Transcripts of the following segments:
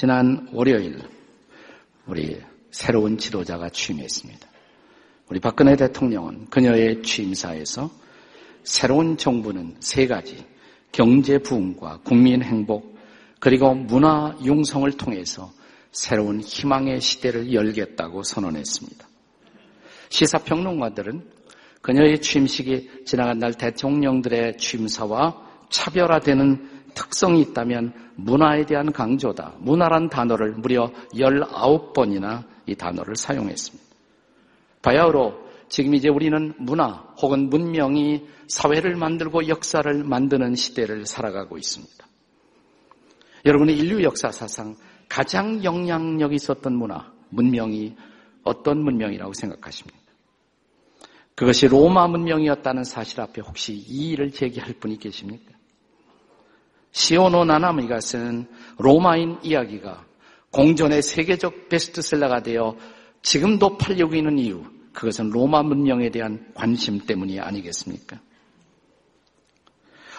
지난 월요일 우리 새로운 지도자가 취임했습니다. 우리 박근혜 대통령은 그녀의 취임사에서 새로운 정부는 세 가지 경제 부흥과 국민 행복 그리고 문화 융성을 통해서 새로운 희망의 시대를 열겠다고 선언했습니다. 시사평론가들은 그녀의 취임식이 지나간 날 대통령들의 취임사와 차별화되는 특성이 있다면 문화에 대한 강조다. 문화란 단어를 무려 19번이나 이 단어를 사용했습니다. 바야흐로 지금 이제 우리는 문화 혹은 문명이 사회를 만들고 역사를 만드는 시대를 살아가고 있습니다. 여러분의 인류 역사 사상 가장 영향력 있었던 문화, 문명이 어떤 문명이라고 생각하십니까? 그것이 로마 문명이었다는 사실 앞에 혹시 이의를 제기할 분이 계십니까? 시오노 나나미가 쓴 로마인 이야기가 공전의 세계적 베스트셀러가 되어 지금도 팔리고 있는 이유, 그것은 로마 문명에 대한 관심 때문이 아니겠습니까?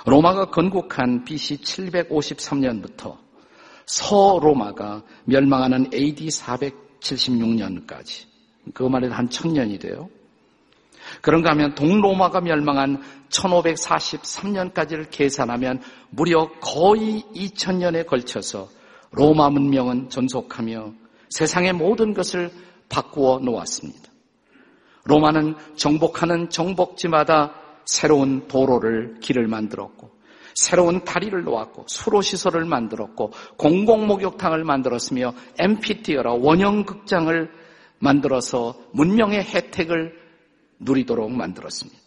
로마가 건국한 BC 753년부터 서로마가 멸망하는 AD 476년까지, 그말 해도 한 천년이 돼요. 그런가 하면 동로마가 멸망한 1543년까지를 계산하면 무려 거의 2000년에 걸쳐서 로마 문명은 전속하며 세상의 모든 것을 바꾸어 놓았습니다. 로마는 정복하는 정복지마다 새로운 도로를 길을 만들었고 새로운 다리를 놓았고 수로시설을 만들었고 공공목욕탕을 만들었으며 엠피티어라 원형극장을 만들어서 문명의 혜택을 누리도록 만들었습니다.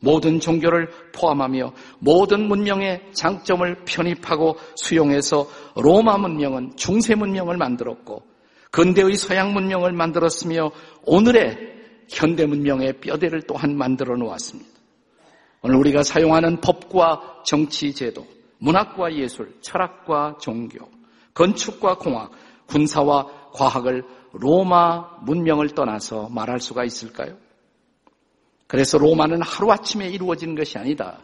모든 종교를 포함하며 모든 문명의 장점을 편입하고 수용해서 로마 문명은 중세 문명을 만들었고 근대의 서양 문명을 만들었으며 오늘의 현대 문명의 뼈대를 또한 만들어 놓았습니다. 오늘 우리가 사용하는 법과 정치 제도, 문학과 예술, 철학과 종교, 건축과 공학, 군사와 과학을 로마 문명을 떠나서 말할 수가 있을까요? 그래서 로마는 하루아침에 이루어진 것이 아니다.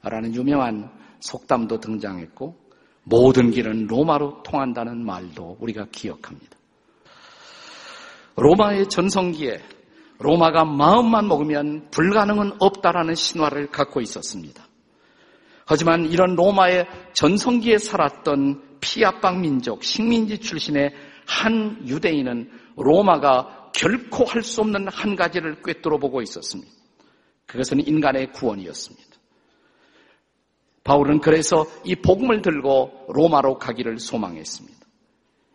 라는 유명한 속담도 등장했고 모든 길은 로마로 통한다는 말도 우리가 기억합니다. 로마의 전성기에 로마가 마음만 먹으면 불가능은 없다라는 신화를 갖고 있었습니다. 하지만 이런 로마의 전성기에 살았던 피압방 민족, 식민지 출신의 한 유대인은 로마가 결코 할 수 없는 한 가지를 꿰뚫어 보고 있었습니다. 그것은 인간의 구원이었습니다. 바울은 그래서 이 복음을 들고 로마로 가기를 소망했습니다.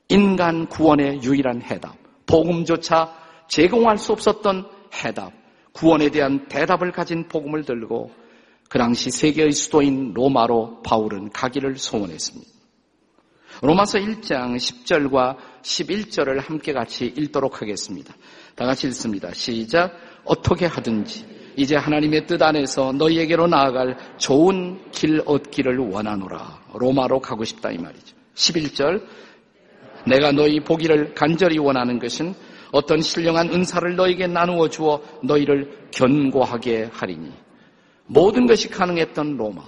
인간 구원의 유일한 해답, 복음조차 제공할 수 없었던 해답, 구원에 대한 대답을 가진 복음을 들고 그 당시 세계의 수도인 로마로 바울은 가기를 소원했습니다. 로마서 1장 10절과 11절을 함께 같이 읽도록 하겠습니다. 다 같이 읽습니다. 시작. 어떻게 하든지 이제 하나님의 뜻 안에서 너희에게로 나아갈 좋은 길 얻기를 원하노라. 로마로 가고 싶다 이 말이죠. 11절 내가 너희 보기를 간절히 원하는 것은 어떤 신령한 은사를 너에게 나누어 주어 너희를 견고하게 하리니 모든 것이 가능했던 로마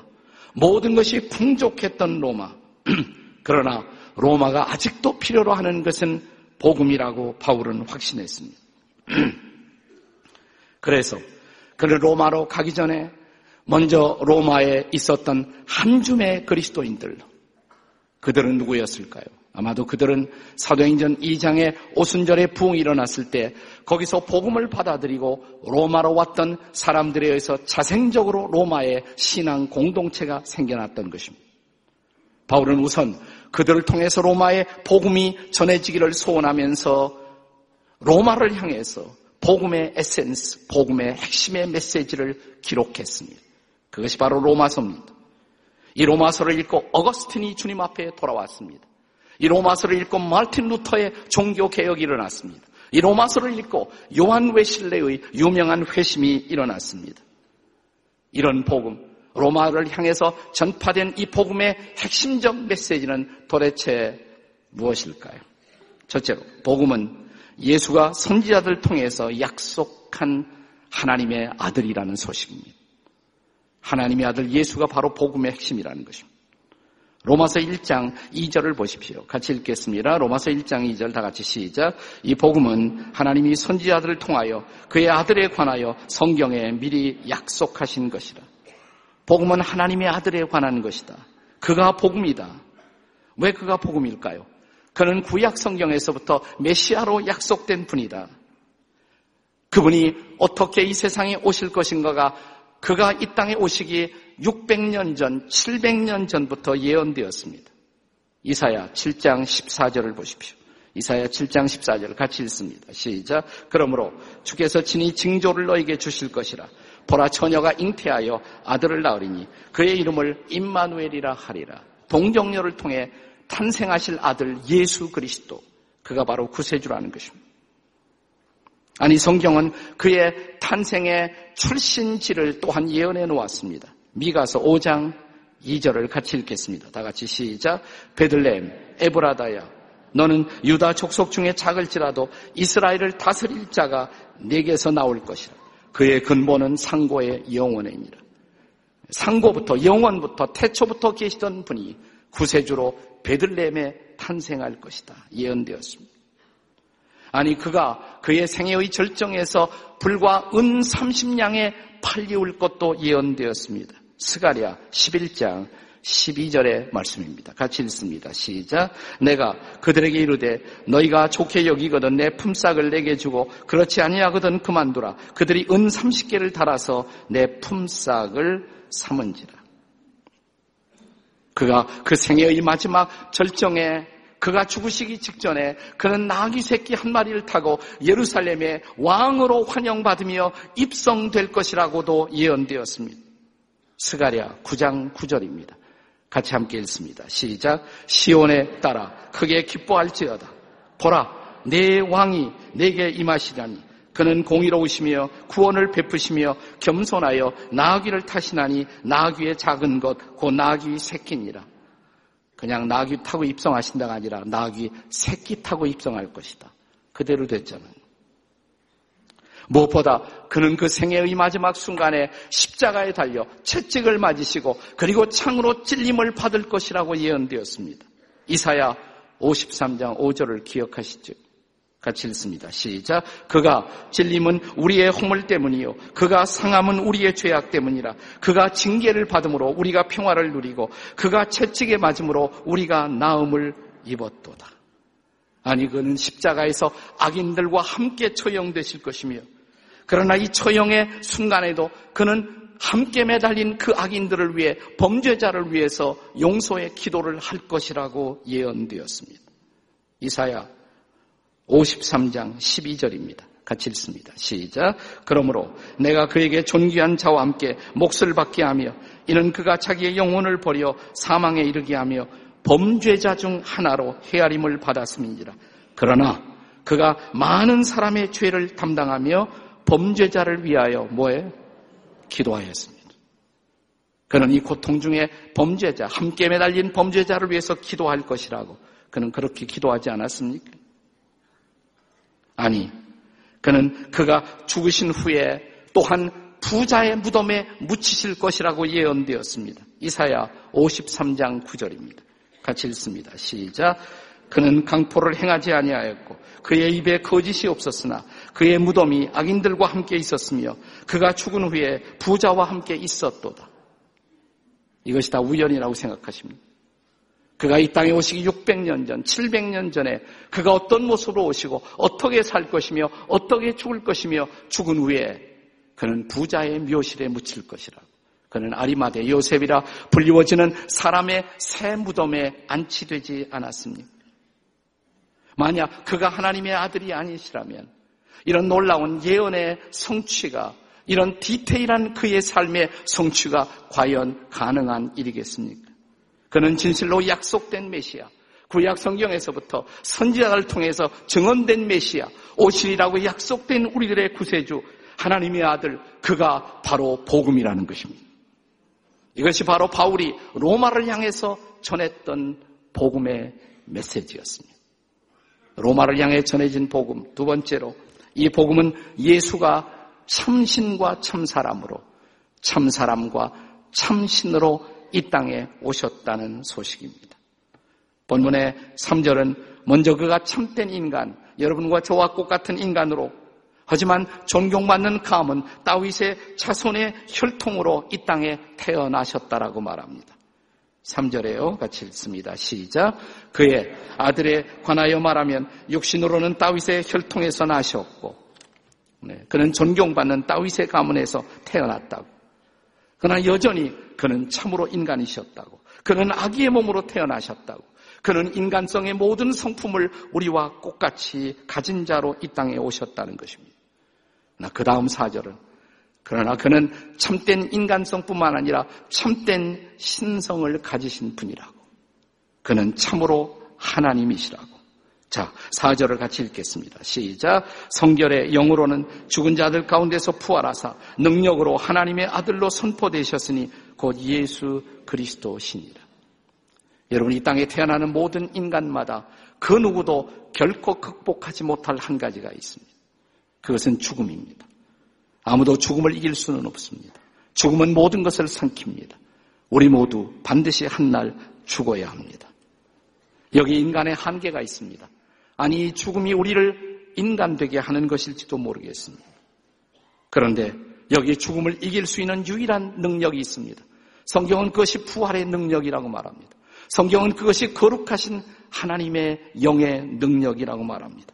모든 것이 풍족했던 로마 그러나 로마가 아직도 필요로 하는 것은 복음이라고 바울은 확신했습니다. 그래서 그를 로마로 가기 전에 먼저 로마에 있었던 한 줌의 그리스도인들. 그들은 누구였을까요? 아마도 그들은 사도행전 2장의 오순절에 부흥이 일어났을 때 거기서 복음을 받아들이고 로마로 왔던 사람들에 의해서 자생적으로 로마의 신앙 공동체가 생겨났던 것입니다. 바울은 우선 그들을 통해서 로마의 복음이 전해지기를 소원하면서 로마를 향해서 복음의 에센스, 복음의 핵심의 메시지를 기록했습니다. 그것이 바로 로마서입니다. 이 로마서를 읽고 어거스틴이 주님 앞에 돌아왔습니다. 이 로마서를 읽고 마틴 루터의 종교 개혁이 일어났습니다. 이 로마서를 읽고 요한 웨슬레의 유명한 회심이 일어났습니다. 이런 복음, 로마를 향해서 전파된 이 복음의 핵심적 메시지는 도대체 무엇일까요? 첫째로, 복음은 예수가 선지자들 통해서 약속한 하나님의 아들이라는 소식입니다. 하나님의 아들 예수가 바로 복음의 핵심이라는 것입니다. 로마서 1장 2절을 보십시오. 같이 읽겠습니다. 로마서 1장 2절 다 같이 시작. 이 복음은 하나님이 선지자들을 통하여 그의 아들에 관하여 성경에 미리 약속하신 것이라. 복음은 하나님의 아들에 관한 것이다. 그가 복음이다. 왜 그가 복음일까요? 그는 구약 성경에서부터 메시아로 약속된 분이다. 그분이 어떻게 이 세상에 오실 것인가가 그가 이 땅에 오시기 600년 전, 700년 전부터 예언되었습니다. 이사야 7장 14절을 보십시오. 이사야 7장 14절을 같이 읽습니다. 시작. 그러므로 주께서 친히 징조를 너에게 주실 것이라. 보라 처녀가 잉태하여 아들을 낳으리니 그의 이름을 임마누엘이라 하리라. 동정녀를 통해 탄생하실 아들 예수 그리스도. 그가 바로 구세주라는 것입니다. 아니 성경은 그의 탄생의 출신지를 또한 예언해 놓았습니다. 미가서 5장 2절을 같이 읽겠습니다. 다 같이 시작. 베들레헴 에브라다야 너는 유다 족속 중에 작을지라도 이스라엘을 다스릴 자가 내게서 나올 것이라. 그의 근본은 상고의 영원이니라. 상고부터 영원부터 태초부터 계시던 분이 구세주로 베들레헴에 탄생할 것이다. 예언되었습니다. 아니 그가 그의 생애의 절정에서 불과 은 30냥에 팔리울 것도 예언되었습니다. 스가랴 11장 12절의 말씀입니다. 같이 읽습니다. 시작. 내가 그들에게 이르되 너희가 좋게 여기거든 내 품삯을 내게 주고 그렇지 아니하거든 그만두라. 그들이 은 30개를 달아서 내 품삯을 삼은지라. 그가 그 생애의 마지막 절정에 그가 죽으시기 직전에 그는 나귀 새끼 한 마리를 타고 예루살렘의 왕으로 환영받으며 입성될 것이라고도 예언되었습니다. 스가랴 9장 9절입니다. 같이 함께 읽습니다. 시작. 시온에 따라 크게 기뻐할지어다. 보라, 내 왕이 내게 임하시다니. 그는 공의로우시며 구원을 베푸시며 겸손하여 나귀를 타시나니 나귀의 작은 것, 곧 나귀 새끼니라. 그냥 나귀 타고 입성하신다가 아니라 나귀 새끼 타고 입성할 것이다. 그대로 됐잖아요. 무엇보다 그는 그 생애의 마지막 순간에 십자가에 달려 채찍을 맞으시고 그리고 창으로 찔림을 받을 것이라고 예언되었습니다. 이사야 53장 5절을 기억하시죠? 같이 읽습니다. 시작. 그가 찔림은 우리의 허물 때문이요. 그가 상함은 우리의 죄악 때문이라. 그가 징계를 받음으로 우리가 평화를 누리고 그가 채찍에 맞음으로 우리가 나음을 입었도다. 아니 그는 십자가에서 악인들과 함께 처형되실 것이며 그러나 이 처형의 순간에도 그는 함께 매달린 그 악인들을 위해 범죄자를 위해서 용서의 기도를 할 것이라고 예언되었습니다. 이사야 53장 12절입니다. 같이 읽습니다. 시작. 그러므로 내가 그에게 존귀한 자와 함께 몫을 받게 하며 이는 그가 자기의 영혼을 버려 사망에 이르게 하며 범죄자 중 하나로 헤아림을 받았음이니라. 그러나 그가 많은 사람의 죄를 담당하며 범죄자를 위하여 뭐에 기도하였습니다. 그는 이 고통 중에 범죄자, 함께 매달린 범죄자를 위해서 기도할 것이라고 그는 그렇게 기도하지 않았습니까? 아니, 그는 그가 죽으신 후에 또한 부자의 무덤에 묻히실 것이라고 예언되었습니다. 이사야 53장 9절입니다. 같이 읽습니다. 시작. 그는 강포를 행하지 아니하였고 그의 입에 거짓이 없었으나 그의 무덤이 악인들과 함께 있었으며 그가 죽은 후에 부자와 함께 있었도다. 이것이 다 우연이라고 생각하십니다. 그가 이 땅에 오시기 600년 전, 700년 전에 그가 어떤 모습으로 오시고 어떻게 살 것이며 어떻게 죽을 것이며 죽은 후에 그는 부자의 묘실에 묻힐 것이라. 그는 아리마대 요셉이라 불리워지는 사람의 새 무덤에 안치되지 않았습니까? 만약 그가 하나님의 아들이 아니시라면 이런 놀라운 예언의 성취가 이런 디테일한 그의 삶의 성취가 과연 가능한 일이겠습니까? 그는 진실로 약속된 메시아, 구약 성경에서부터 선지자를 통해서 증언된 메시아, 오실이라고 약속된 우리들의 구세주, 하나님의 아들, 그가 바로 복음이라는 것입니다. 이것이 바로 바울이 로마를 향해서 전했던 복음의 메시지였습니다. 로마를 향해 전해진 복음, 두 번째로 이 복음은 예수가 참신과 참사람으로, 참사람과 참신으로 이 땅에 오셨다는 소식입니다. 본문의 3절은 먼저 그가 참된 인간, 여러분과 저와 똑같은 인간으로 하지만 존경받는 감은 다윗의 자손의 혈통으로 이 땅에 태어나셨다라고 말합니다. 3절에요. 같이 읽습니다. 시작. 그의 아들에 관하여 말하면 육신으로는 다윗의 혈통에서 나셨고 네, 그는 존경받는 다윗의 가문에서 태어났다고. 그러나 여전히 그는 참으로 인간이셨다고. 그는 아기의 몸으로 태어나셨다고. 그는 인간성의 모든 성품을 우리와 똑같이 가진 자로 이 땅에 오셨다는 것입니다. 그 다음 사절은 그러나 그는 참된 인간성뿐만 아니라 참된 신성을 가지신 분이라고. 그는 참으로 하나님이시라고. 자, 사절을 같이 읽겠습니다. 시작. 성결의 영으로는 죽은 자들 가운데서 부활하사 능력으로 하나님의 아들로 선포되셨으니 곧 예수 그리스도시니라. 여러분 이 땅에 태어나는 모든 인간마다 그 누구도 결코 극복하지 못할 한 가지가 있습니다. 그것은 죽음입니다. 아무도 죽음을 이길 수는 없습니다. 죽음은 모든 것을 삼킵니다. 우리 모두 반드시 한 날 죽어야 합니다. 여기 인간의 한계가 있습니다. 아니, 죽음이 우리를 인간되게 하는 것일지도 모르겠습니다. 그런데 여기 죽음을 이길 수 있는 유일한 능력이 있습니다. 성경은 그것이 부활의 능력이라고 말합니다. 성경은 그것이 거룩하신 하나님의 영의 능력이라고 말합니다.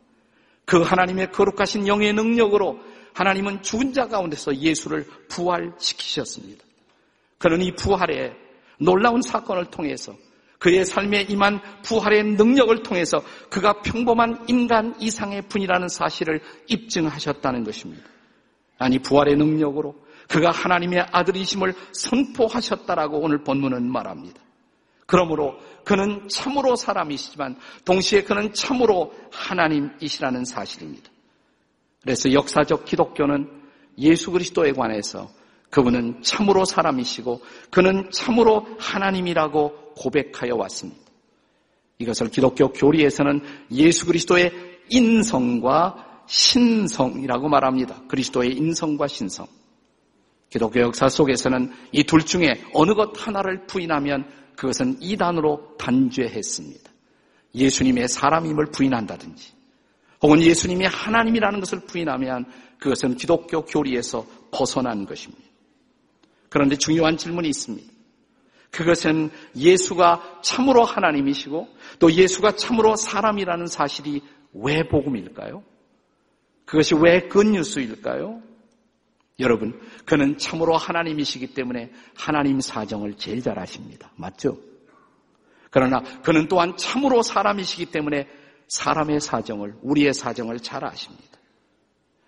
그 하나님의 거룩하신 영의 능력으로 하나님은 죽은 자 가운데서 예수를 부활시키셨습니다. 이 부활의 놀라운 사건을 통해서 그의 삶에 임한 부활의 능력을 통해서 그가 평범한 인간 이상의 분이라는 사실을 입증하셨다는 것입니다. 아니 부활의 능력으로 그가 하나님의 아들이심을 선포하셨다라고 오늘 본문은 말합니다. 그러므로 그는 참으로 사람이시지만 동시에 그는 참으로 하나님이시라는 사실입니다. 그래서 역사적 기독교는 예수 그리스도에 관해서 그분은 참으로 사람이시고 그는 참으로 하나님이라고 고백하여 왔습니다. 이것을 기독교 교리에서는 예수 그리스도의 인성과 신성이라고 말합니다. 그리스도의 인성과 신성. 기독교 역사 속에서는 이 둘 중에 어느 것 하나를 부인하면 그것은 이단으로 단죄했습니다. 예수님의 사람임을 부인한다든지 혹은 예수님이 하나님이라는 것을 부인하면 그것은 기독교 교리에서 벗어난 것입니다. 그런데 중요한 질문이 있습니다. 그것은 예수가 참으로 하나님이시고 또 예수가 참으로 사람이라는 사실이 왜 복음일까요? 그것이 왜 굿뉴스일까요? 여러분, 그는 참으로 하나님이시기 때문에 하나님 사정을 제일 잘 아십니다. 맞죠? 그러나 그는 또한 참으로 사람이시기 때문에 사람의 사정을, 우리의 사정을 잘 아십니다.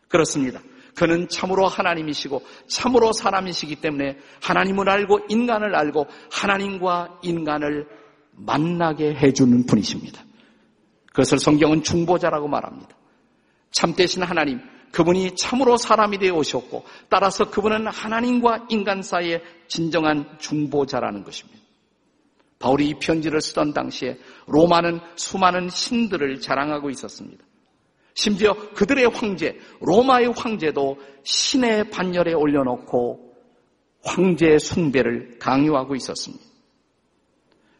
그렇습니다. 그는 참으로 하나님이시고 참으로 사람이시기 때문에 하나님을 알고 인간을 알고 하나님과 인간을 만나게 해주는 분이십니다. 그것을 성경은 중보자라고 말합니다. 참되신 하나님, 그분이 참으로 사람이 되어 오셨고 따라서 그분은 하나님과 인간 사이의 진정한 중보자라는 것입니다. 바울이 이 편지를 쓰던 당시에 로마는 수많은 신들을 자랑하고 있었습니다. 심지어 그들의 황제, 로마의 황제도 신의 반열에 올려놓고 황제 숭배를 강요하고 있었습니다.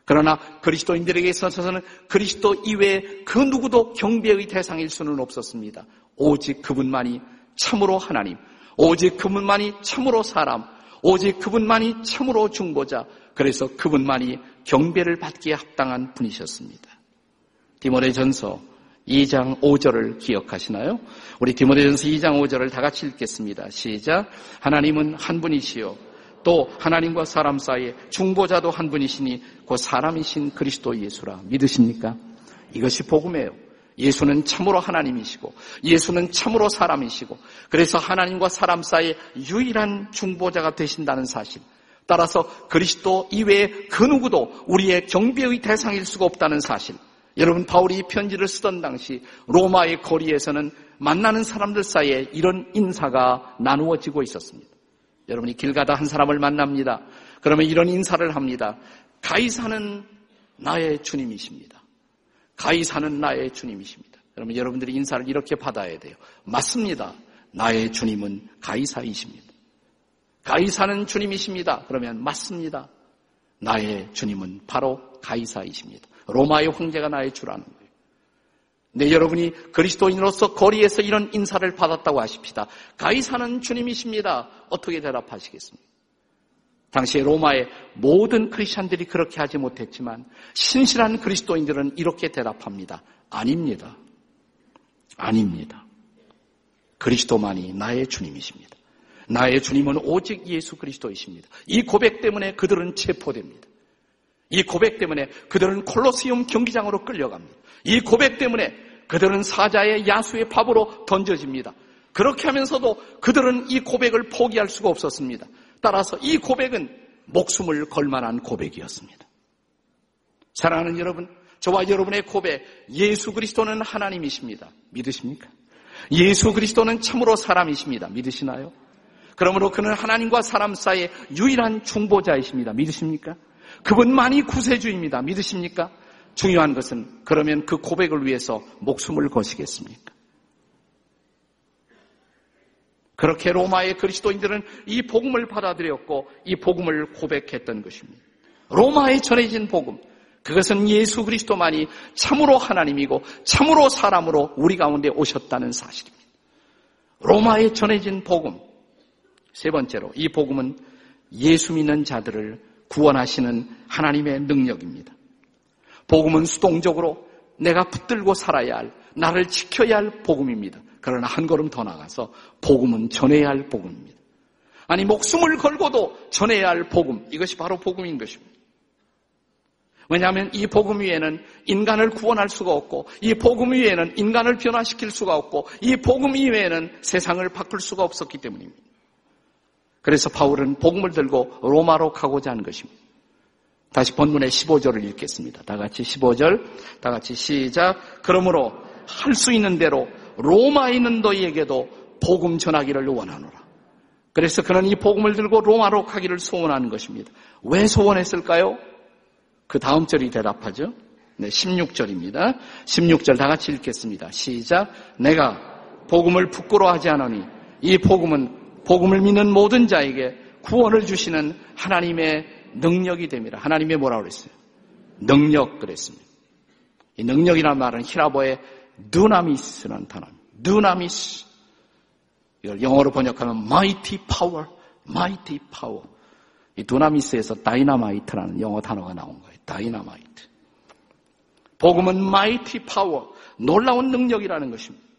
그러나 그리스도인들에게 있어서는 그리스도 이외에 그 누구도 경배의 대상일 수는 없었습니다. 오직 그분만이 참으로 하나님, 오직 그분만이 참으로 사람, 오직 그분만이 참으로 중보자, 그래서 그분만이 경배를 받기에 합당한 분이셨습니다. 디모데 전서 2장 5절을 기억하시나요? 우리 디모데전서 2장 5절을 다 같이 읽겠습니다. 시작. 하나님은 한 분이시요. 또 하나님과 사람 사이에 중보자도 한 분이시니 그 사람이신 그리스도 예수라. 믿으십니까? 이것이 복음이에요. 예수는 참으로 하나님이시고 예수는 참으로 사람이시고 그래서 하나님과 사람 사이에 유일한 중보자가 되신다는 사실. 따라서 그리스도 이외에 그 누구도 우리의 경배의 대상일 수가 없다는 사실. 여러분 바울이 이 편지를 쓰던 당시 로마의 거리에서는 만나는 사람들 사이에 이런 인사가 나누어지고 있었습니다. 여러분이 길 가다 한 사람을 만납니다. 그러면 이런 인사를 합니다. 가이사는 나의 주님이십니다. 가이사는 나의 주님이십니다. 그러면 여러분들이 인사를 이렇게 받아야 돼요. 맞습니다. 나의 주님은 가이사이십니다. 가이사는 주님이십니다. 그러면 맞습니다. 나의 주님은 바로 가이사이십니다. 로마의 황제가 나의 주라는 거예요. 네, 여러분이 그리스도인으로서 거리에서 이런 인사를 받았다고 하십시다. 가이사는 주님이십니다. 어떻게 대답하시겠습니까? 당시에 로마의 모든 크리스천들이 그렇게 하지 못했지만 신실한 그리스도인들은 이렇게 대답합니다. 아닙니다. 아닙니다. 그리스도만이 나의 주님이십니다. 나의 주님은 오직 예수 그리스도이십니다. 이 고백 때문에 그들은 체포됩니다. 이 고백 때문에 그들은 콜로세움 경기장으로 끌려갑니다. 이 고백 때문에 그들은 사자의 야수의 밥으로 던져집니다. 그렇게 하면서도 그들은 이 고백을 포기할 수가 없었습니다. 따라서 이 고백은 목숨을 걸 만한 고백이었습니다. 사랑하는 여러분, 저와 여러분의 고백, 예수 그리스도는 하나님이십니다. 믿으십니까? 예수 그리스도는 참으로 사람이십니다. 믿으시나요? 그러므로 그는 하나님과 사람 사이의 유일한 중보자이십니다. 믿으십니까? 그분만이 구세주입니다. 믿으십니까? 중요한 것은 그러면 그 고백을 위해서 목숨을 거시겠습니까? 그렇게 로마의 그리스도인들은 이 복음을 받아들였고 이 복음을 고백했던 것입니다. 로마에 전해진 복음, 그것은 예수 그리스도만이 참으로 하나님이고 참으로 사람으로 우리 가운데 오셨다는 사실입니다. 로마에 전해진 복음. 세 번째로 이 복음은 예수 믿는 자들을 구원하시는 하나님의 능력입니다. 복음은 수동적으로 내가 붙들고 살아야 할, 나를 지켜야 할 복음입니다. 그러나 한 걸음 더 나가서 복음은 전해야 할 복음입니다. 아니, 목숨을 걸고도 전해야 할 복음. 이것이 바로 복음인 것입니다. 왜냐하면 이 복음 위에는 인간을 구원할 수가 없고, 이 복음 위에는 인간을 변화시킬 수가 없고, 이 복음 이외에는 세상을 바꿀 수가 없었기 때문입니다. 그래서 바울은 복음을 들고 로마로 가고자 한 것입니다. 다시 본문의 15절을 읽겠습니다. 다 같이 15절, 다 같이 시작. 그러므로 할 수 있는 대로 로마에 있는 너희에게도 복음 전하기를 원하노라. 그래서 그는 이 복음을 들고 로마로 가기를 소원하는 것입니다. 왜 소원했을까요? 그 다음 절이 대답하죠. 네, 16절입니다. 16절 다 같이 읽겠습니다. 시작. 내가 복음을 부끄러워하지 않으니 이 복음은 복음을 믿는 모든 자에게 구원을 주시는 하나님의 능력이 됩니다. 하나님의 뭐라고 그랬어요? 능력 그랬습니다. 이 능력이라는 말은 헬라어의 두나미스라는 단어입니다. 두나미스. 이걸 영어로 번역하면 mighty power, mighty power. 이 두나미스에서 dynamite라는 영어 단어가 나온 거예요. 다이나마이트. 복음은 mighty power, 놀라운 능력이라는 것입니다.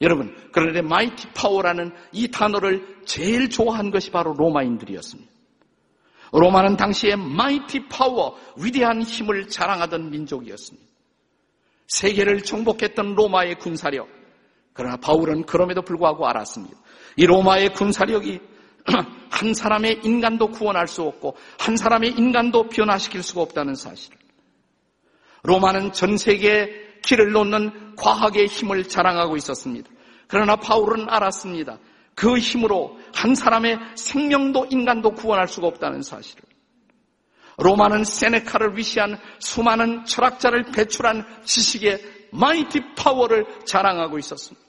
여러분, 그런데 mighty power라는 이 단어를 제일 좋아한 것이 바로 로마인들이었습니다. 로마는 당시에 mighty power, 위대한 힘을 자랑하던 민족이었습니다. 세계를 정복했던 로마의 군사력. 그러나 바울은 그럼에도 불구하고 알았습니다. 이 로마의 군사력이 한 사람의 인간도 구원할 수 없고 한 사람의 인간도 변화시킬 수가 없다는 사실을. 로마는 전 세계에 길을 놓는 과학의 힘을 자랑하고 있었습니다. 그러나 바울은 알았습니다. 그 힘으로 한 사람의 생명도 인간도 구원할 수가 없다는 사실을. 로마는 세네카를 위시한 수많은 철학자를 배출한 지식의 마이티 파워를 자랑하고 있었습니다.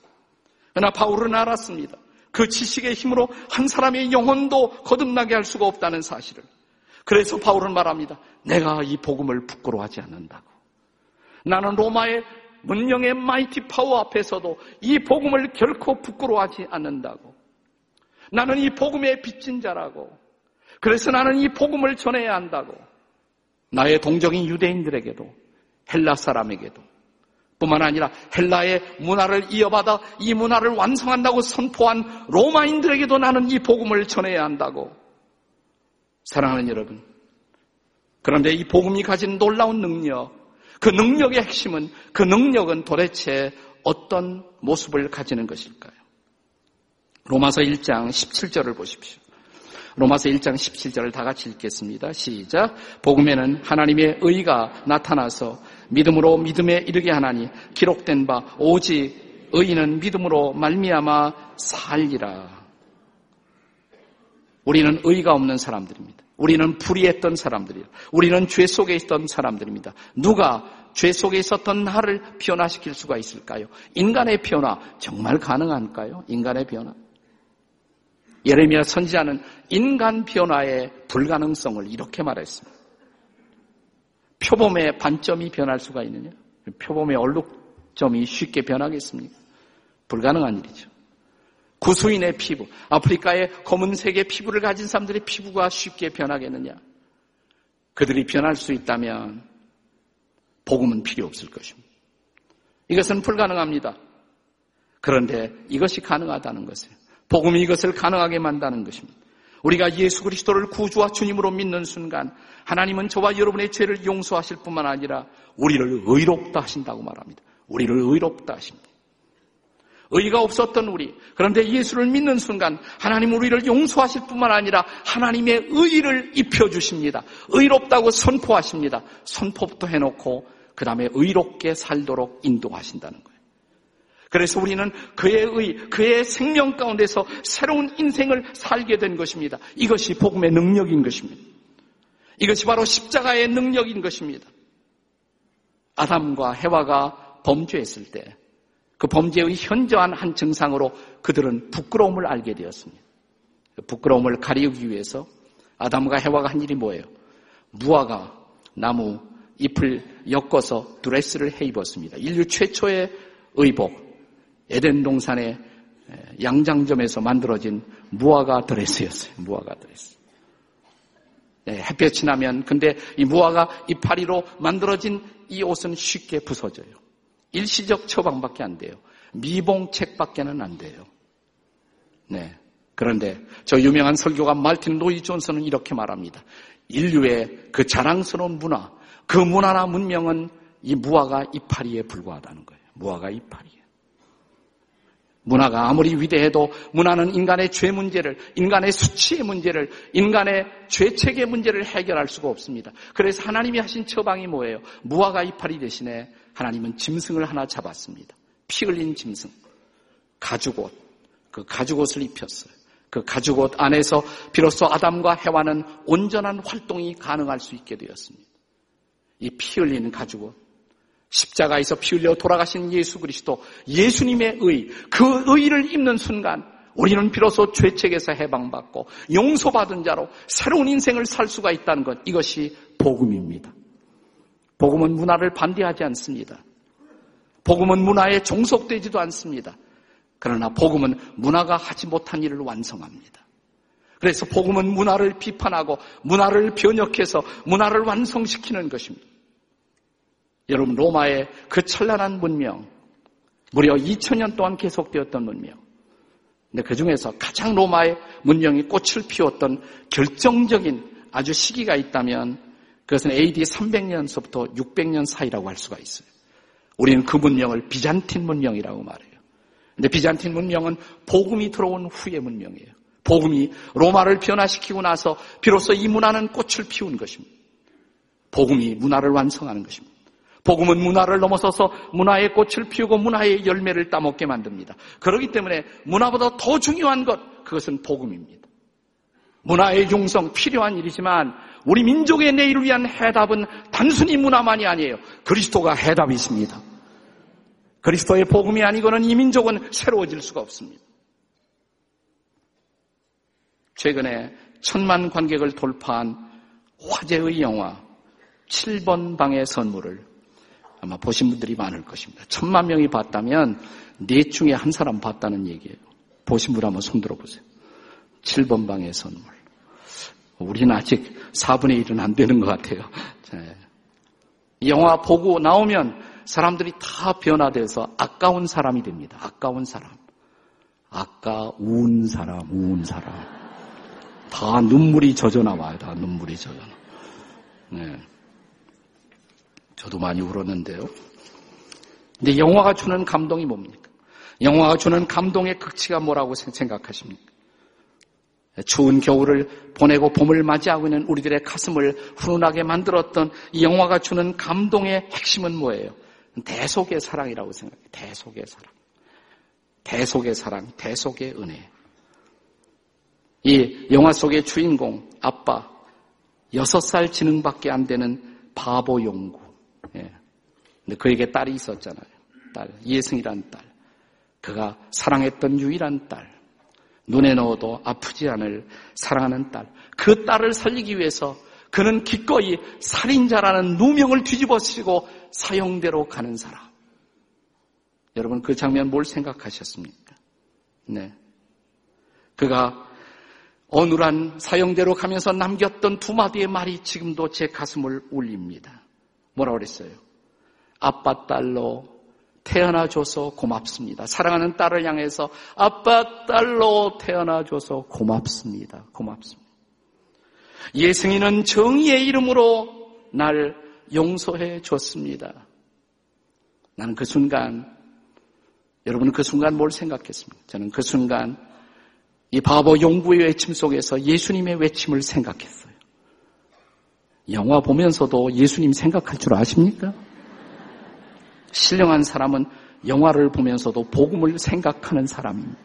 그러나 바울은 알았습니다. 그 지식의 힘으로 한 사람의 영혼도 거듭나게 할 수가 없다는 사실을. 그래서 바울은 말합니다. 내가 이 복음을 부끄러워하지 않는다고. 나는 로마의 문명의 mighty power 앞에서도 이 복음을 결코 부끄러워하지 않는다고. 나는 이 복음의 빚진 자라고. 그래서 나는 이 복음을 전해야 한다고. 나의 동족인 유대인들에게도 헬라 사람에게도 뿐만 아니라 헬라의 문화를 이어받아 이 문화를 완성한다고 선포한 로마인들에게도 나는 이 복음을 전해야 한다고. 사랑하는 여러분. 그런데 이 복음이 가진 놀라운 능력, 그 능력의 핵심은 그 능력은 도대체 어떤 모습을 가지는 것일까요? 로마서 1장 17절을 보십시오. 로마서 1장 17절을 다 같이 읽겠습니다. 시작. 복음에는 하나님의 의가 나타나서 믿음으로 믿음에 이르게 하나니 기록된 바 오직 의인은 믿음으로 말미암아 살리라. 우리는 의가 없는 사람들입니다. 우리는 불의했던 사람들이에요. 우리는 죄 속에 있던 사람들입니다. 누가 죄 속에 있었던 나를 변화시킬 수가 있을까요? 인간의 변화 정말 가능할까요? 인간의 변화. 예레미야 선지자는 인간 변화의 불가능성을 이렇게 말했습니다. 표범의 반점이 변할 수가 있느냐? 표범의 얼룩점이 쉽게 변하겠습니까? 불가능한 일이죠. 구수인의 피부, 아프리카의 검은색의 피부를 가진 사람들의 피부가 쉽게 변하겠느냐? 그들이 변할 수 있다면 복음은 필요 없을 것입니다. 이것은 불가능합니다. 그런데 이것이 가능하다는 것이에요. 복음이 이것을 가능하게 만다는 것입니다. 우리가 예수 그리스도를 구주와 주님으로 믿는 순간 하나님은 저와 여러분의 죄를 용서하실 뿐만 아니라 우리를 의롭다 하신다고 말합니다. 우리를 의롭다 하십니다. 의가 없었던 우리. 그런데 예수를 믿는 순간 하나님 우리를 용서하실 뿐만 아니라 하나님의 의를 입혀주십니다. 의롭다고 선포하십니다. 선포부터 해놓고 그 다음에 의롭게 살도록 인도하신다는 거예요. 그래서 우리는 그의 의, 그의 생명 가운데서 새로운 인생을 살게 된 것입니다. 이것이 복음의 능력인 것입니다. 이것이 바로 십자가의 능력인 것입니다. 아담과 해와가 범죄했을 때 그 범죄의 현저한 한 증상으로 그들은 부끄러움을 알게 되었습니다. 그 부끄러움을 가리우기 위해서 아담과 해와가 한 일이 뭐예요? 무화과 나무 잎을 엮어서 드레스를 해 입었습니다. 인류 최초의 의복, 에덴 동산의 양장점에서 만들어진 무화과 드레스였어요. 무화과 드레스. 네, 햇볕이 나면 근데 이 무화과 이파리로 만들어진 이 옷은 쉽게 부서져요. 일시적 처방밖에 안 돼요. 미봉책밖에는 안 돼요. 네. 그런데 저 유명한 설교가 말틴 로이 존슨은 이렇게 말합니다. 인류의 그 자랑스러운 문화, 그 문화나 문명은 이 무화과 이파리에 불과하다는 거예요. 무화과 이파리. 문화가 아무리 위대해도 문화는 인간의 죄 문제를, 인간의 수치의 문제를, 인간의 죄책의 문제를 해결할 수가 없습니다. 그래서 하나님이 하신 처방이 뭐예요? 무화과 이파리 대신에 하나님은 짐승을 하나 잡았습니다. 피 흘린 짐승. 가죽옷. 그 가죽옷을 입혔어요. 그 가죽옷 안에서 비로소 아담과 해와는 온전한 활동이 가능할 수 있게 되었습니다. 이 피 흘리는 가죽옷. 십자가에서 피 흘려 돌아가신 예수 그리스도, 예수님의 의, 그 의를 입는 순간 우리는 비로소 죄책에서 해방받고 용서받은 자로 새로운 인생을 살 수가 있다는 것, 이것이 복음입니다. 복음은 문화를 반대하지 않습니다. 복음은 문화에 종속되지도 않습니다. 그러나 복음은 문화가 하지 못한 일을 완성합니다. 그래서 복음은 문화를 비판하고 문화를 변혁해서 문화를 완성시키는 것입니다. 여러분 로마의 그 찬란한 문명, 무려 2000년 동안 계속되었던 문명. 근데 그 중에서 가장 로마의 문명이 꽃을 피웠던 결정적인 아주 시기가 있다면 그것은 AD 300년서부터 600년 사이라고 할 수가 있어요. 우리는 그 문명을 비잔틴 문명이라고 말해요. 근데 비잔틴 문명은 복음이 들어온 후의 문명이에요. 복음이 로마를 변화시키고 나서 비로소 이 문화는 꽃을 피운 것입니다. 복음이 문화를 완성하는 것입니다. 복음은 문화를 넘어서서 문화의 꽃을 피우고 문화의 열매를 따먹게 만듭니다. 그렇기 때문에 문화보다 더 중요한 것, 그것은 복음입니다. 문화의 융성 필요한 일이지만 우리 민족의 내일을 위한 해답은 단순히 문화만이 아니에요. 그리스도가 해답이십니다. 그리스도의 복음이 아니고는 이 민족은 새로워질 수가 없습니다. 최근에 천만 관객을 돌파한 화제의 영화 7번 방의 선물을 아마 보신 분들이 많을 것입니다. 천만 명이 봤다면 넷 중에 한 사람 봤다는 얘기예요. 보신 분 한번 손 들어 보세요. 7번 방의 선물. 우리는 아직 4분의 1은 안 되는 것 같아요. 이 영화 보고 나오면 사람들이 다 변화돼서 아까운 사람이 됩니다. 아까운 사람. 아까운 사람, 우운 사람. 다 눈물이 젖어 나와요. 다 눈물이 젖어 나와. 네. 저도 많이 울었는데요. 근데 영화가 주는 감동이 뭡니까? 영화가 주는 감동의 극치가 뭐라고 생각하십니까? 추운 겨울을 보내고 봄을 맞이하고 있는 우리들의 가슴을 훈훈하게 만들었던 이 영화가 주는 감동의 핵심은 뭐예요? 대속의 사랑이라고 생각해요. 대속의 사랑. 대속의 사랑, 대속의 은혜. 이 영화 속의 주인공, 아빠, 여섯 살 지능밖에 안 되는 바보 용구. 예. 근데 그에게 딸이 있었잖아요. 딸, 이혜승이란 딸. 그가 사랑했던 유일한 딸. 눈에 넣어도 아프지 않을 사랑하는 딸. 그 딸을 살리기 위해서 그는 기꺼이 살인자라는 누명을 뒤집어쓰고 사형대로 가는 사람. 여러분 그 장면 뭘 생각하셨습니까? 네. 그가 어눌한 사형대로 가면서 남겼던 두 마디의 말이 지금도 제 가슴을 울립니다. 뭐라 그랬어요? 아빠 딸로 태어나줘서 고맙습니다. 사랑하는 딸을 향해서 아빠 딸로 태어나줘서 고맙습니다. 고맙습니다. 예승이는 정의의 이름으로 날 용서해 줬습니다. 나는 그 순간, 여러분은 그 순간 뭘 생각했습니까? 저는 그 순간 이 바보 용부의 외침 속에서 예수님의 외침을 생각했어요. 영화 보면서도 예수님 생각할 줄 아십니까? 신령한 사람은 영화를 보면서도 복음을 생각하는 사람입니다.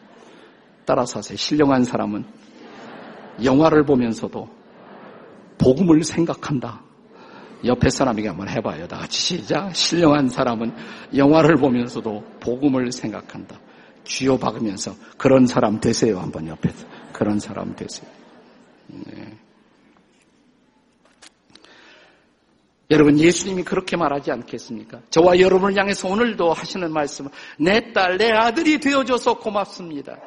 따라서 하세요. 신령한 사람은 영화를 보면서도 복음을 생각한다. 옆에 사람에게 한번 해봐요. 다 같이 시작. 신령한 사람은 영화를 보면서도 복음을 생각한다. 쥐어 박으면서 그런 사람 되세요. 한번 옆에서. 그런 사람 되세요. 네. 여러분 예수님이 그렇게 말하지 않겠습니까? 저와 여러분을 향해서 오늘도 하시는 말씀은 내 딸, 내 아들이 되어줘서 고맙습니다.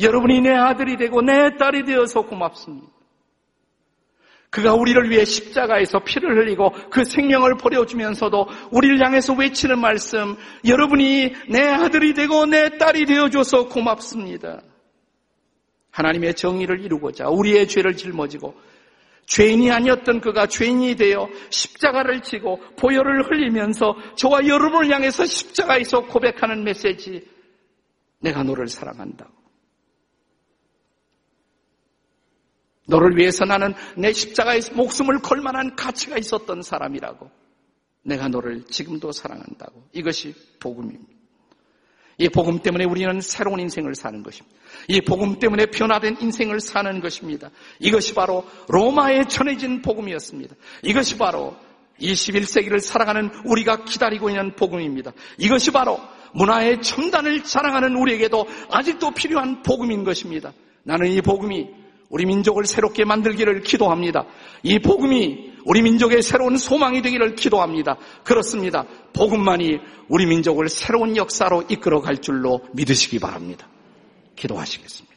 여러분이 내 아들이 되고 내 딸이 되어서 고맙습니다. 그가 우리를 위해 십자가에서 피를 흘리고 그 생명을 버려주면서도 우리를 향해서 외치는 말씀, 여러분이 내 아들이 되고 내 딸이 되어줘서 고맙습니다. 하나님의 정의를 이루고자 우리의 죄를 짊어지고 죄인이 아니었던 그가 죄인이 되어 십자가를 지고 보혈을 흘리면서 저와 여러분을 향해서 십자가에서 고백하는 메시지, 내가 너를 사랑한다고. 너를 위해서 나는 내 십자가에서 목숨을 걸 만한 가치가 있었던 사람이라고. 내가 너를 지금도 사랑한다고. 이것이 복음입니다. 이 복음 때문에 우리는 새로운 인생을 사는 것입니다. 이 복음 때문에 변화된 인생을 사는 것입니다. 이것이 바로 로마에 전해진 복음이었습니다. 이것이 바로 21세기를 살아가는 우리가 기다리고 있는 복음입니다. 이것이 바로 문화의 첨단을 자랑하는 우리에게도 아직도 필요한 복음인 것입니다. 나는 이 복음이 우리 민족을 새롭게 만들기를 기도합니다. 이 복음이 우리 민족의 새로운 소망이 되기를 기도합니다. 그렇습니다. 복음만이 우리 민족을 새로운 역사로 이끌어 갈 줄로 믿으시기 바랍니다. 기도하시겠습니다.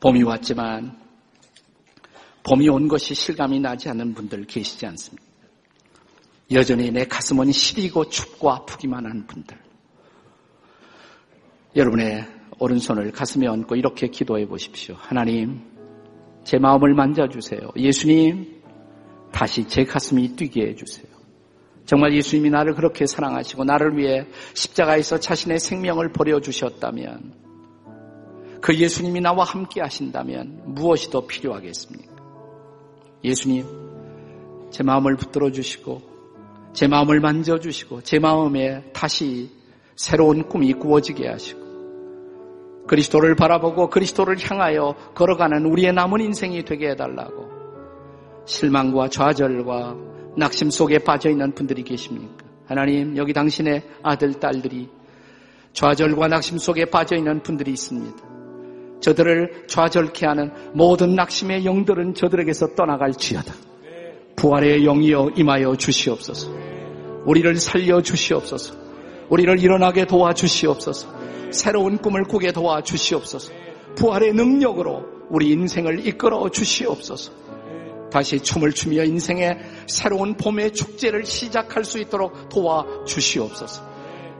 봄이 왔지만 봄이 온 것이 실감이 나지 않는 분들 계시지 않습니까? 여전히 내 가슴은 시리고 춥고 아프기만 한 분들. 여러분의 오른손을 가슴에 얹고 이렇게 기도해 보십시오. 하나님, 제 마음을 만져주세요. 예수님, 다시 제 가슴이 뛰게 해주세요. 정말 예수님이 나를 그렇게 사랑하시고 나를 위해 십자가에서 자신의 생명을 버려주셨다면 그 예수님이 나와 함께 하신다면 무엇이 더 필요하겠습니까? 예수님, 제 마음을 붙들어 주시고 제 마음을 만져 주시고 제 마음에 다시 새로운 꿈이 꾸어지게 하시고 그리스도를 바라보고 그리스도를 향하여 걸어가는 우리의 남은 인생이 되게 해달라고 실망과 좌절과 낙심 속에 빠져 있는 분들이 계십니까? 하나님, 여기 당신의 아들, 딸들이 좌절과 낙심 속에 빠져 있는 분들이 있습니다. 저들을 좌절케 하는 모든 낙심의 영들은 저들에게서 떠나갈 지어다. 부활의 영이여 임하여 주시옵소서. 우리를 살려 주시옵소서. 우리를 일어나게 도와 주시옵소서. 새로운 꿈을 꾸게 도와 주시옵소서. 부활의 능력으로 우리 인생을 이끌어 주시옵소서. 다시 춤을 추며 인생의 새로운 봄의 축제를 시작할 수 있도록 도와 주시옵소서.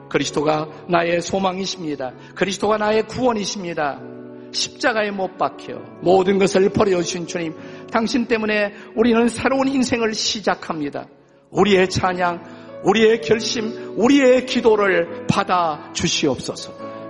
그리스도가 나의 소망이십니다. 그리스도가 나의 구원이십니다. 십자가에 못 박혀 모든 것을 버려주신 주님, 당신 때문에 우리는 새로운 인생을 시작합니다. 우리의 찬양, 우리의 결심, 우리의 기도를 받아 주시옵소서.